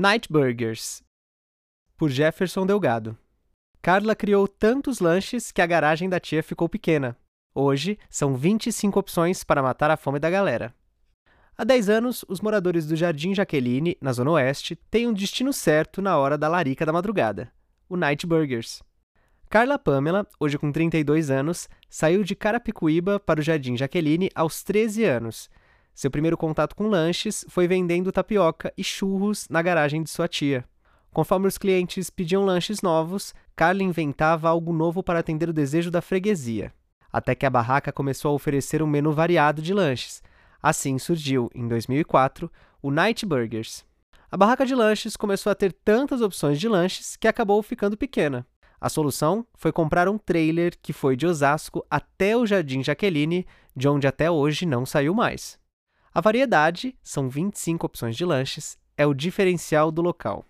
Night Burgers, por Jefferson Delgado. Carla criou tantos lanches que a garagem da tia ficou pequena. Hoje, são 25 opções para matar a fome da galera. Há 10 anos, os moradores do Jardim Jaqueline, na Zona Oeste, têm um destino certo na hora da larica da madrugada: o Night Burgers. Carla Pamela, hoje com 32 anos, saiu de Carapicuíba para o Jardim Jaqueline aos 13 anos seu primeiro contato com lanches foi vendendo tapioca e churros na garagem de sua tia. Conforme os clientes pediam lanches novos, Carla inventava algo novo para atender o desejo da freguesia. Até que a barraca começou a oferecer um menu variado de lanches. Assim surgiu, em 2004, o Night Burgers. A barraca de lanches começou a ter tantas opções de lanches que acabou ficando pequena. A solução foi comprar um trailer que foi de Osasco até o Jardim Jaqueline, de onde até hoje não saiu mais. A variedade, são 25 opções de lanches, é o diferencial do local.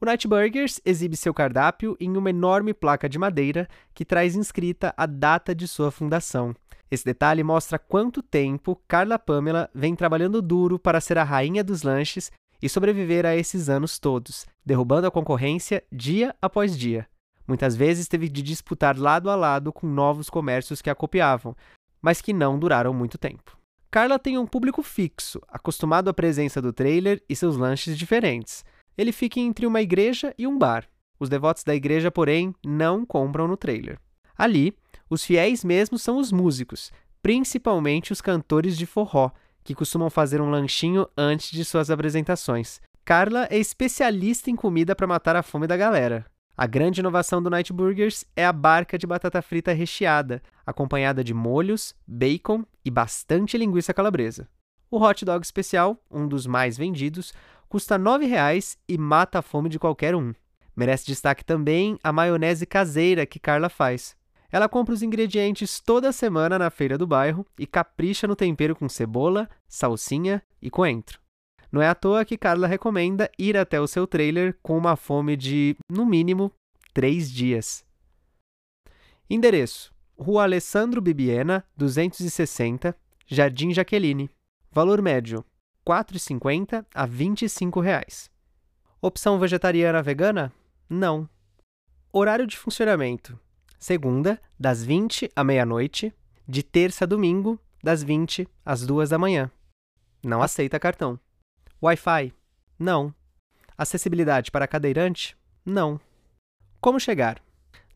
O Night Burgers exibe seu cardápio em uma enorme placa de madeira que traz inscrita a data de sua fundação. Esse detalhe mostra quanto tempo Carla Pamela vem trabalhando duro para ser a rainha dos lanches e sobreviver a esses anos todos, derrubando a concorrência dia após dia. Muitas vezes teve de disputar lado a lado com novos comércios que a copiavam, mas que não duraram muito tempo. Carla tem um público fixo, acostumado à presença do trailer e seus lanches diferentes. Ele fica entre uma igreja e um bar. Os devotos da igreja, porém, não compram no trailer. Ali, os fiéis mesmos são os músicos, principalmente os cantores de forró, que costumam fazer um lanchinho antes de suas apresentações. Carla é especialista em comida para matar a fome da galera. A grande inovação do Night Burgers é a barca de batata frita recheada, acompanhada de molhos, bacon e bastante linguiça calabresa. O hot dog especial, um dos mais vendidos, custa R$ 9,00 e mata a fome de qualquer um. Merece destaque também a maionese caseira que Carla faz. Ela compra os ingredientes toda semana na feira do bairro e capricha no tempero com cebola, salsinha e coentro. Não é à toa que Carla recomenda ir até o seu trailer com uma fome de, no mínimo, três dias. Endereço: Rua Alessandro Bibiena, 260, Jardim Jaqueline. Valor médio: R$ 4,50 a 25 reais. Opção vegetariana vegana? Não. Horário de funcionamento: segunda, das 20 à meia-noite, de terça a domingo, das 20 às 2 da manhã. Não aceita cartão. Wi-Fi? Não. Acessibilidade para cadeirante? Não. Como chegar?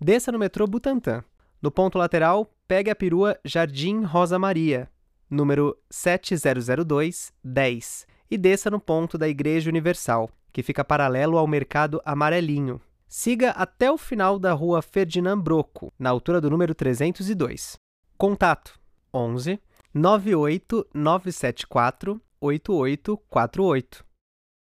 Desça no metrô Butantã. No ponto lateral, pegue a perua Jardim Rosa Maria, número 7002 10, e desça no ponto da Igreja Universal, que fica paralelo ao Mercado Amarelinho. Siga até o final da rua Ferdinand Broco, na altura do número 302. Contato: 11 98974 8848.